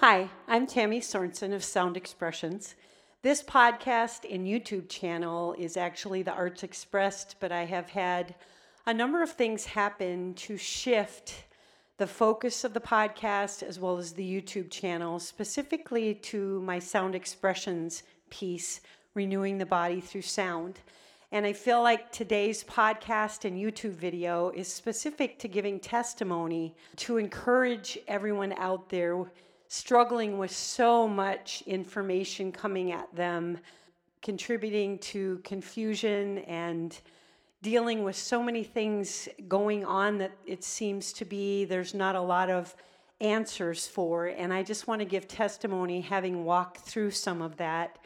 Hi, I'm Tammy Sorensen of Sound Expressions. This podcast and YouTube channel is actually the Arts Expressed, but I have had a number of things happen to shift the focus of the podcast as well as the YouTube channel, specifically to my Sound Expressions piece, Renewing the Body Through Sound. And I feel like today's podcast and YouTube video is specific to giving testimony to encourage everyone out there struggling with so much information coming at them, contributing to confusion and dealing with so many things going on that it seems to be there's not a lot of answers for. And I just want to give testimony having walked through some of that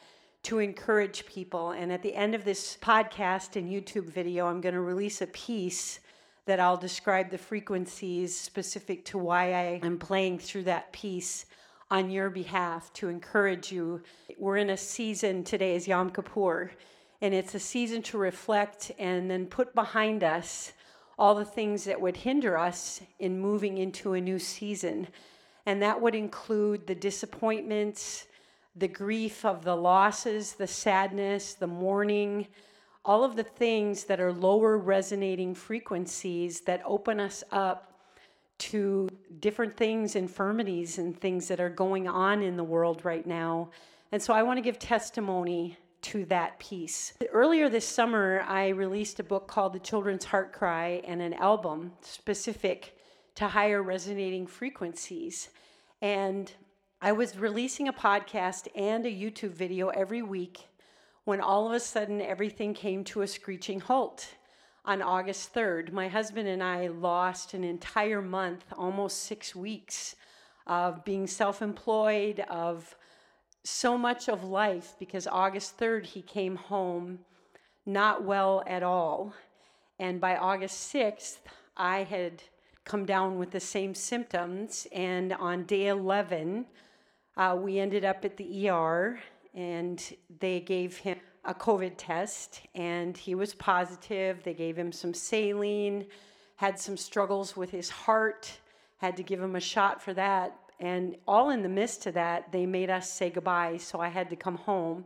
to encourage people. And at the end of this podcast and YouTube video, I'm going to release a piece that I'll describe the frequencies specific to why I am playing through that piece on your behalf to encourage you. We're in a season, today is Yom Kippur, and it's a season to reflect and then put behind us all the things that would hinder us in moving into a new season. And that would include the disappointments, the grief of the losses, the sadness, the mourning, all of the things that are lower resonating frequencies that open us up to different things, infirmities, and things that are going on in the world right now. And so I want to give testimony to that piece. Earlier this summer, I released a book called The Children's Heart Cry and an album specific to higher resonating frequencies. And I was releasing a podcast and a YouTube video every week when all of a sudden everything came to a screeching halt. On August 3rd, my husband and I lost an entire month, almost six weeks, of being self employed, of so much of life, because August 3rd, he came home not well at all. And by August 6th, I had come down with the same symptoms. And on day 11, uh, we ended up at the ER and they gave him a COVID test and he was positive. They gave him some saline, had some struggles with his heart, had to give him a shot for that. And all in the midst of that, they made us say goodbye. So I had to come home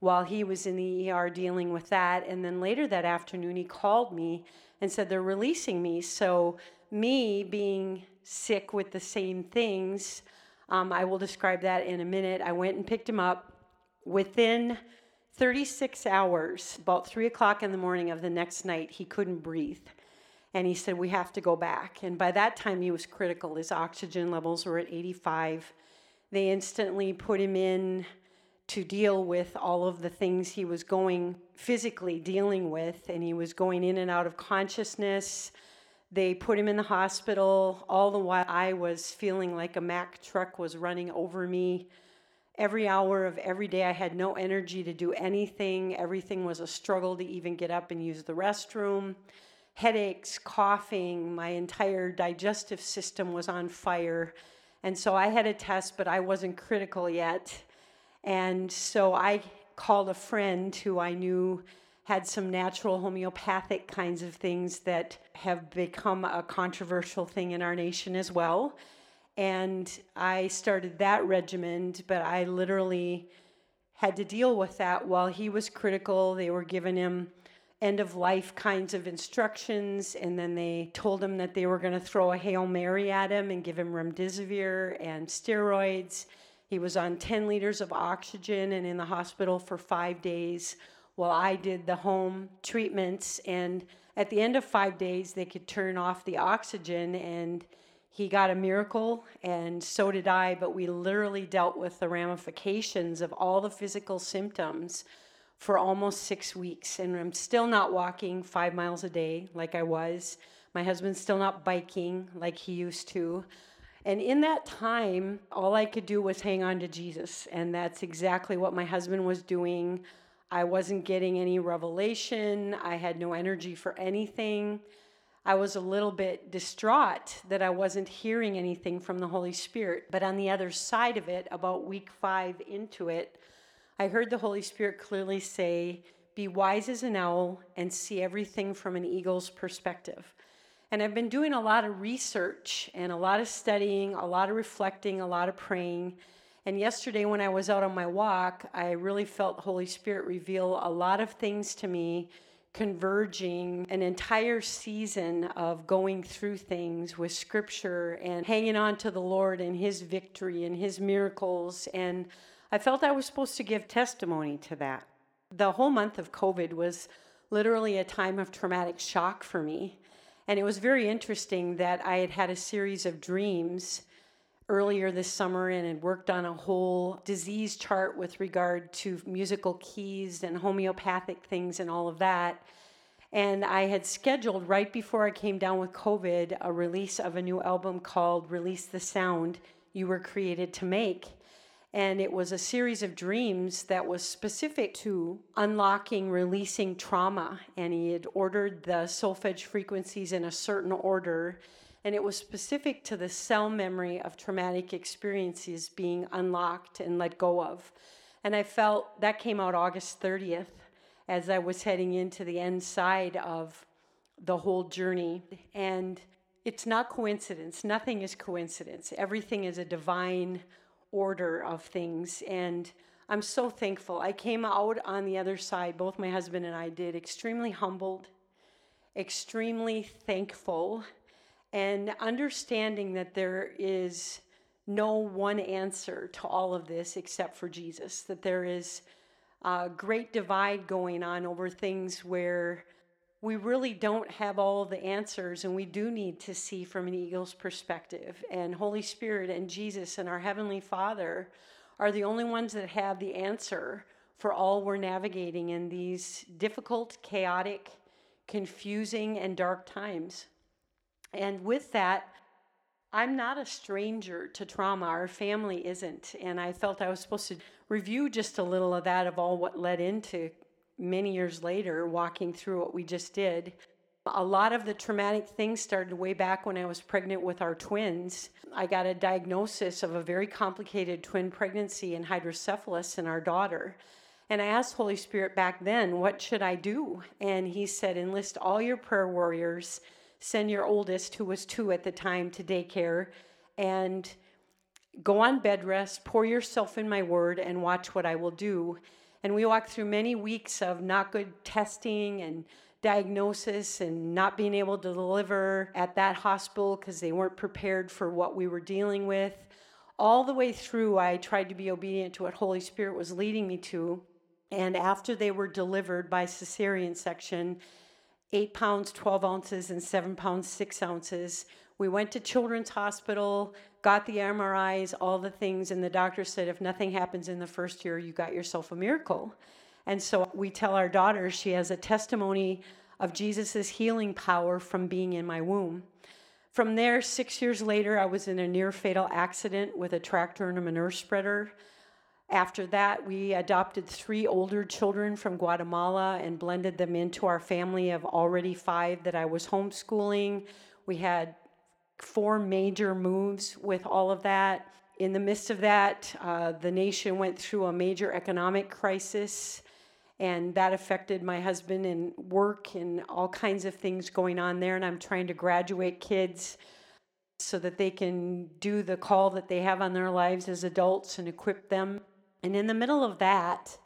while he was in the ER dealing with that. And then later that afternoon, he called me and said they're releasing me. So, me being sick with the same things, um, I will describe that in a minute. I went and picked him up. Within 36 hours, about 3 o'clock in the morning of the next night, he couldn't breathe. And he said, We have to go back. And by that time, he was critical. His oxygen levels were at 85. They instantly put him in to deal with all of the things he was going physically dealing with. And he was going in and out of consciousness. They put him in the hospital. All the while, I was feeling like a Mack truck was running over me. Every hour of every day, I had no energy to do anything. Everything was a struggle to even get up and use the restroom. Headaches, coughing, my entire digestive system was on fire. And so I had a test, but I wasn't critical yet. And so I called a friend who I knew had some natural homeopathic kinds of things that have become a controversial thing in our nation as well. And I started that regimen, but I literally had to deal with that while he was critical. They were giving him end of life kinds of instructions, and then they told him that they were going to throw a Hail Mary at him and give him remdesivir and steroids. He was on 10 liters of oxygen and in the hospital for five days while I did the home treatments, and at the end of five days, they could turn off the oxygen, and he got a miracle, and so did I. But we literally dealt with the ramifications of all the physical symptoms for almost six weeks, and I'm still not walking five miles a day like I was. My husband's still not biking like he used to. And in that time, all I could do was hang on to Jesus. And that's exactly what my husband was doing. I wasn't getting any revelation. I had no energy for anything. I was a little bit distraught that I wasn't hearing anything from the Holy Spirit. But on the other side of it, about week five into it, I heard the Holy Spirit clearly say, Be wise as an owl and see everything from an eagle's perspective. And I've been doing a lot of research and a lot of studying, a lot of reflecting, a lot of praying. And yesterday, when I was out on my walk, I really felt the Holy Spirit reveal a lot of things to me, converging an entire season of going through things with scripture and hanging on to the Lord and His victory and His miracles. And I felt I was supposed to give testimony to that. The whole month of COVID was literally a time of traumatic shock for me. And it was very interesting that I had had a series of dreams earlier this summer and had worked on a whole disease chart with regard to musical keys and homeopathic things and all of that. And I had scheduled right before I came down with COVID a release of a new album called Release the Sound You Were Created to Make. And it was a series of dreams that was specific to unlocking, releasing trauma. And he had ordered the solfege frequencies in a certain order. And it was specific to the cell memory of traumatic experiences being unlocked and let go of. And I felt that came out August 30th as I was heading into the end side of the whole journey. And it's not coincidence. Nothing is coincidence. Everything is a divine order of things. And I'm so thankful. I came out on the other side, both my husband and I did, extremely humbled, extremely thankful, and understanding that there is no one answer to all of this except for Jesus, that there is a great divide going on over things where we really don't have all the answers and we do need to see from an eagle's perspective. And holy spirit and jesus and our heavenly father are the only ones that have the answer for all we're navigating in these difficult chaotic confusing and dark times and with that i'm not a stranger to trauma our family isn't and i felt i was supposed to review just a little of that of all what led into many years later, walking through what we just did, a lot of the traumatic things started way back when I was pregnant with our twins. I got a diagnosis of a very complicated twin pregnancy and hydrocephalus in our daughter. And I asked Holy Spirit back then, what should I do? And he said, enlist all your prayer warriors, send your oldest, who was two at the time, to daycare, and go on bed rest, pour yourself in my word, and watch what I will do. And we walked through many weeks of not good testing and diagnosis and not being able to deliver at that hospital because they weren't prepared for what we were dealing with. All the way through, I tried to be obedient to what Holy Spirit was leading me to. And after they were delivered by cesarean section, eight pounds, 12 ounces, and seven pounds, six ounces, we went to Children's Hospital, got the MRIs, all the things, and the doctor said if nothing happens in the first year, you got yourself a miracle. And so we tell our daughter she has a testimony of Jesus' healing power from being in my womb. From there, six years later, I was in a near fatal accident with a tractor and a manure spreader. After that, we adopted three older children from Guatemala and blended them into our family of already five that I was homeschooling. We had four major moves with all of that. In the midst of that, uh, the nation went through a major economic crisis, and that affected my husband and work and all kinds of things going on there. And I'm trying to graduate kids so that they can do the call that they have on their lives as adults and equip them. And in the middle of that,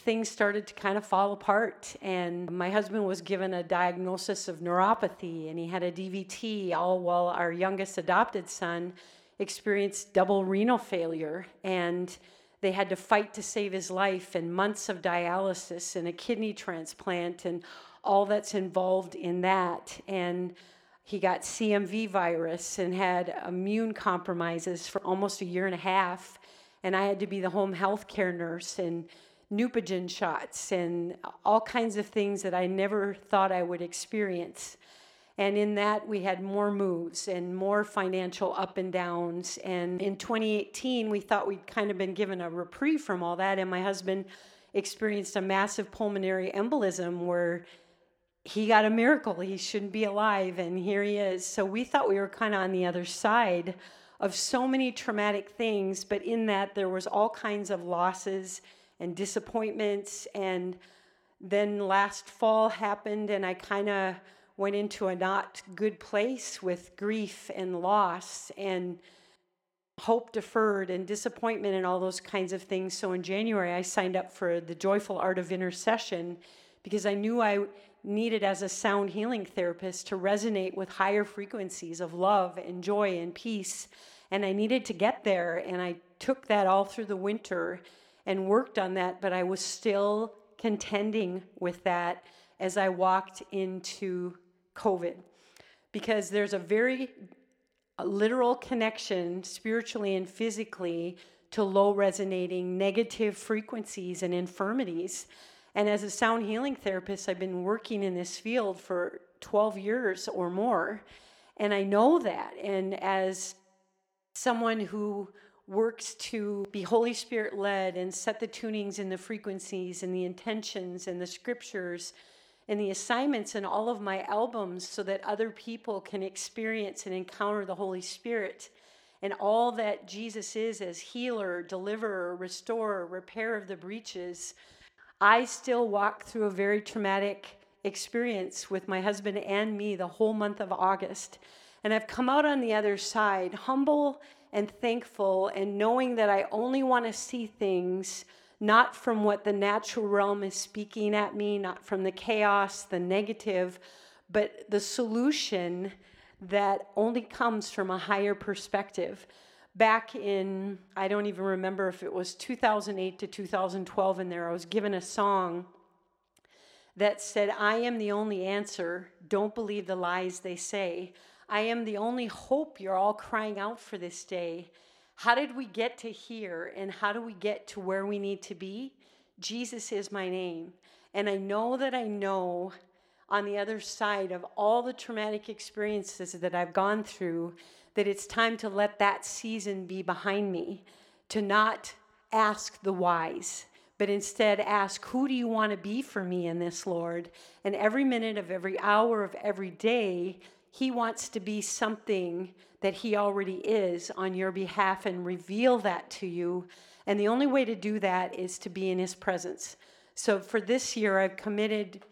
things started to kind of fall apart. And my husband was given a diagnosis of neuropathy and he had a DVT, all while our youngest adopted son experienced double renal failure. And they had to fight to save his life and months of dialysis and a kidney transplant and all that's involved in that. And he got CMV virus and had immune compromises for almost a year and a half. And I had to be the home health care nurse and Neupogen shots and all kinds of things that I never thought I would experience. And in that, we had more moves and more financial up and downs. And in 2018, we thought we'd kind of been given a reprieve from all that. And my husband experienced a massive pulmonary embolism where he got a miracle. He shouldn't be alive, and here he is. So we thought we were kind of on the other side of so many traumatic things, but in that, there was all kinds of losses and disappointments. And then last fall happened, and I kind of went into a not good place with grief and loss and hope deferred and disappointment and all those kinds of things. So in January, I signed up for the Joyful Art of Intercession because I knew I needed, as a sound healing therapist, to resonate with higher frequencies of love and joy and peace. And I needed to get there. And I took that all through the winter and worked on that, but I was still contending with that as I walked into COVID because there's a very literal connection spiritually and physically to low resonating negative frequencies and infirmities. And as a sound healing therapist, I've been working in this field for 12 years or more. And I know that. And as someone who works to be Holy Spirit led and set the tunings and the frequencies and the intentions and the scriptures and the assignments in all of my albums so that other people can experience and encounter the Holy Spirit and all that Jesus is as healer, deliverer, restorer, repair of the breaches. I still walk through a very traumatic experience with my husband and me the whole month of August. And I've come out on the other side humble and thankful and knowing that I only want to see things not from what the natural realm is speaking at me, not from the chaos, the negative, but the solution that only comes from a higher perspective. Back in, I don't even remember if it was 2008 to 2012 in there, I was given a song that said, I am the only answer. Don't believe the lies they say. I am the only hope you're all crying out for this day. How did we get to here and how do we get to where we need to be? Jesus is my name. And I know that I know on the other side of all the traumatic experiences that I've gone through that it's time to let that season be behind me, to not ask the whys, but instead ask, Who do you want to be for me in this, Lord? And every minute of every hour of every day, He wants to be something that He already is on your behalf and reveal that to you. And the only way to do that is to be in His presence. So for this year, I've committed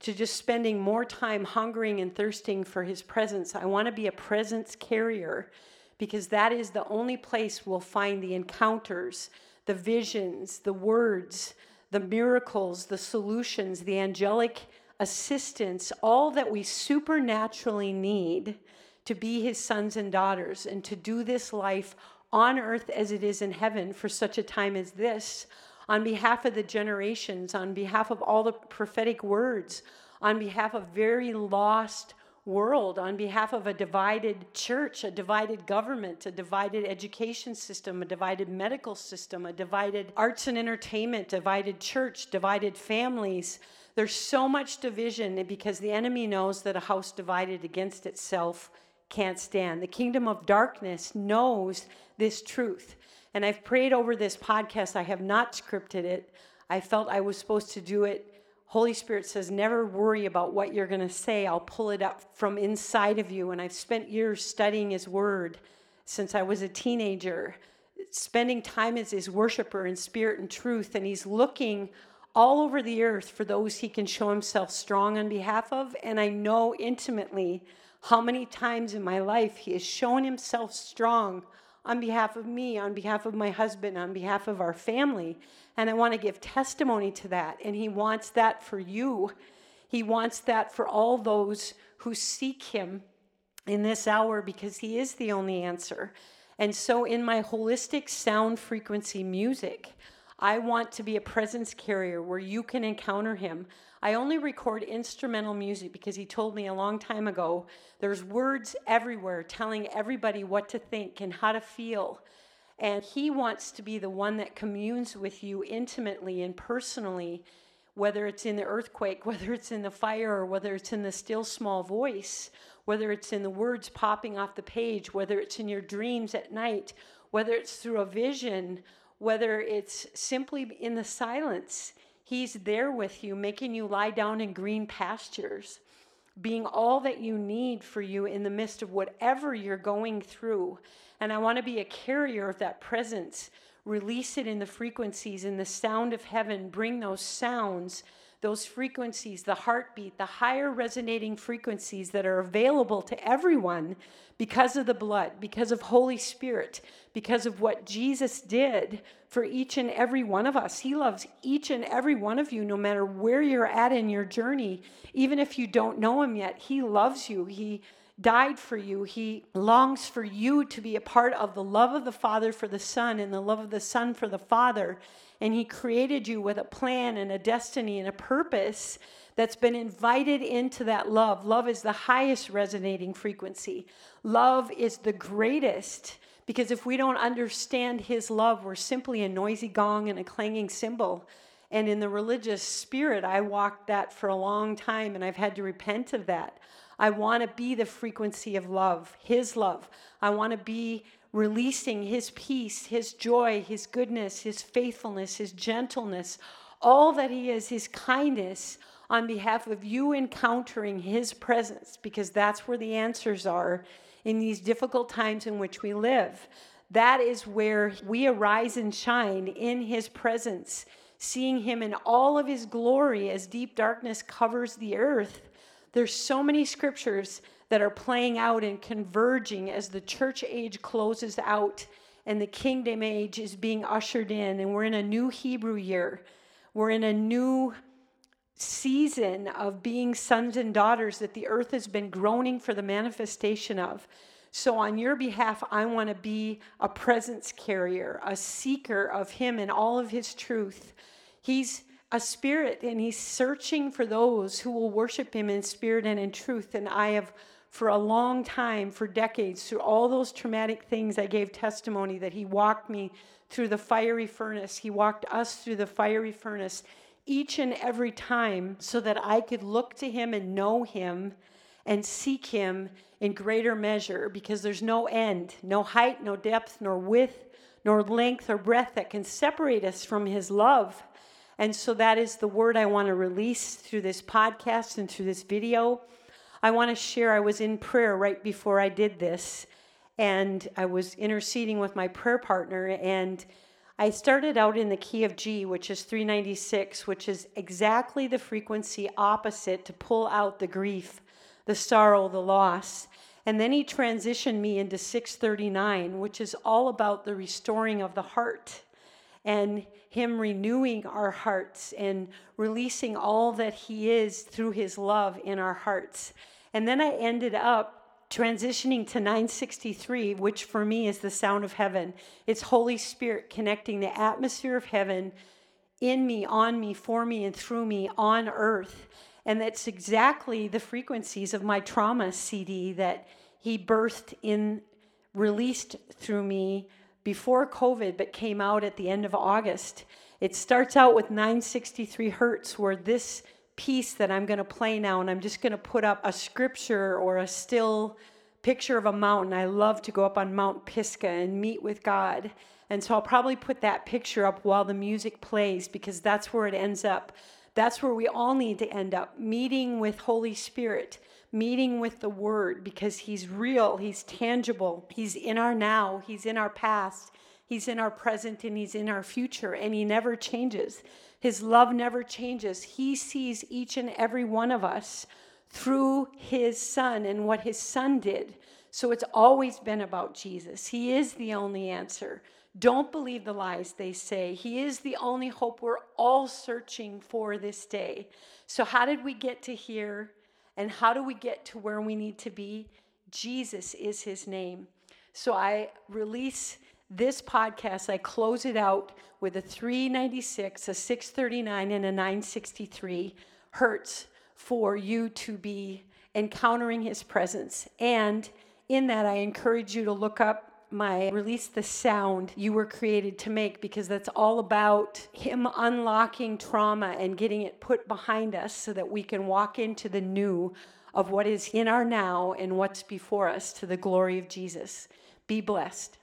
to just spending more time hungering and thirsting for His presence. I want to be a presence carrier because that is the only place we'll find the encounters, the visions, the words, the miracles, the solutions, the angelic assistance, all that we supernaturally need to be his sons and daughters and to do this life on earth as it is in heaven for such a time as this, on behalf of the generations, on behalf of all the prophetic words, on behalf of very lost world, on behalf of a divided church, a divided government, a divided education system, a divided medical system, a divided arts and entertainment, divided church, divided families. There's so much division because the enemy knows that a house divided against itself can't stand. The kingdom of darkness knows this truth. And I've prayed over this podcast. I have not scripted it. I felt I was supposed to do it. Holy Spirit says, never worry about what you're going to say. I'll pull it up from inside of you. And I've spent years studying His Word since I was a teenager, spending time as His worshiper in spirit and truth. And He's looking all over the earth for those He can show Himself strong on behalf of. And I know intimately how many times in my life He has shown Himself strong on behalf of me, on behalf of my husband, on behalf of our family. And I want to give testimony to that. And He wants that for you. He wants that for all those who seek Him in this hour because He is the only answer. And so, in my holistic sound frequency music, I want to be a presence carrier where you can encounter Him. I only record instrumental music because he told me a long time ago there's words everywhere telling everybody what to think and how to feel. And he wants to be the one that communes with you intimately and personally, whether it's in the earthquake, whether it's in the fire, or whether it's in the still small voice, whether it's in the words popping off the page, whether it's in your dreams at night, whether it's through a vision, whether it's simply in the silence. He's there with you, making you lie down in green pastures, being all that you need for you in the midst of whatever you're going through. And I want to be a carrier of that presence. Release it in the frequencies, in the sound of heaven. Bring those sounds those frequencies, the heartbeat, the higher resonating frequencies that are available to everyone because of the blood, because of Holy Spirit, because of what Jesus did for each and every one of us. He loves each and every one of you, no matter where you're at in your journey. Even if you don't know Him yet, He loves you. He died for you. He longs for you to be a part of the love of the Father for the Son and the love of the Son for the Father. And He created you with a plan and a destiny and a purpose that's been invited into that love. Love is the highest resonating frequency, love is the greatest. Because if we don't understand His love, we're simply a noisy gong and a clanging cymbal. And in the religious spirit, I walked that for a long time and I've had to repent of that. I want to be the frequency of love, His love. I want to be releasing His peace, His joy, His goodness, His faithfulness, His gentleness, all that He is, His kindness on behalf of you encountering His presence, because that's where the answers are in these difficult times in which we live. That is where we arise and shine in His presence, seeing Him in all of His glory as deep darkness covers the earth there's so many scriptures that are playing out and converging as the church age closes out and the kingdom age is being ushered in and we're in a new Hebrew year. We're in a new season of being sons and daughters that the earth has been groaning for the manifestation of. So, on your behalf, I want to be a presence carrier, a seeker of Him and all of His truth. He's a spirit and he's searching for those who will worship him in spirit and in truth. And I have, for a long time, for decades, through all those traumatic things, I gave testimony that he walked me through the fiery furnace. He walked us through the fiery furnace each and every time so that I could look to him and know him and seek him in greater measure because there's no end, no height, no depth, nor width, nor length or breadth that can separate us from his love. And so that is the word I want to release through this podcast and through this video. I want to share, I was in prayer right before I did this, and I was interceding with my prayer partner, and I started out in the key of G, which is 396, which is exactly the frequency opposite to pull out the grief, the sorrow, the loss. And then he transitioned me into 639, which is all about the restoring of the heart and Him renewing our hearts and releasing all that He is through His love in our hearts. And then I ended up transitioning to 963, which for me is the sound of heaven. It's Holy Spirit connecting the atmosphere of heaven in me, on me, for me, and through me on earth. And that's exactly the frequencies of my trauma CD that He birthed in, released through me before COVID, but came out at the end of August. It starts out with 963 hertz, where this piece that I'm going to play now, and I'm just going to put up a scripture or a still picture of a mountain. I love to go up on Mount Pisgah and meet with God. And so I'll probably put that picture up while the music plays because that's where it ends up. That's where we all need to end up meeting with Holy Spirit meeting with the Word because He's real, He's tangible, He's in our now, He's in our past, He's in our present, and He's in our future, and He never changes. His love never changes. He sees each and every one of us through His Son and what His Son did. So it's always been about Jesus. He is the only answer. Don't believe the lies they say. He is the only hope we're all searching for this day. So, how did we get to here? And how do we get to where we need to be? Jesus is his name. So I release this podcast, I close it out with a 396, a 639, and a 963 hertz for you to be encountering his presence. And in that, I encourage you to look up my release the sound you were created to make because that's all about him unlocking trauma and getting it put behind us so that we can walk into the new of what is in our now and what's before us to the glory of Jesus. Be blessed.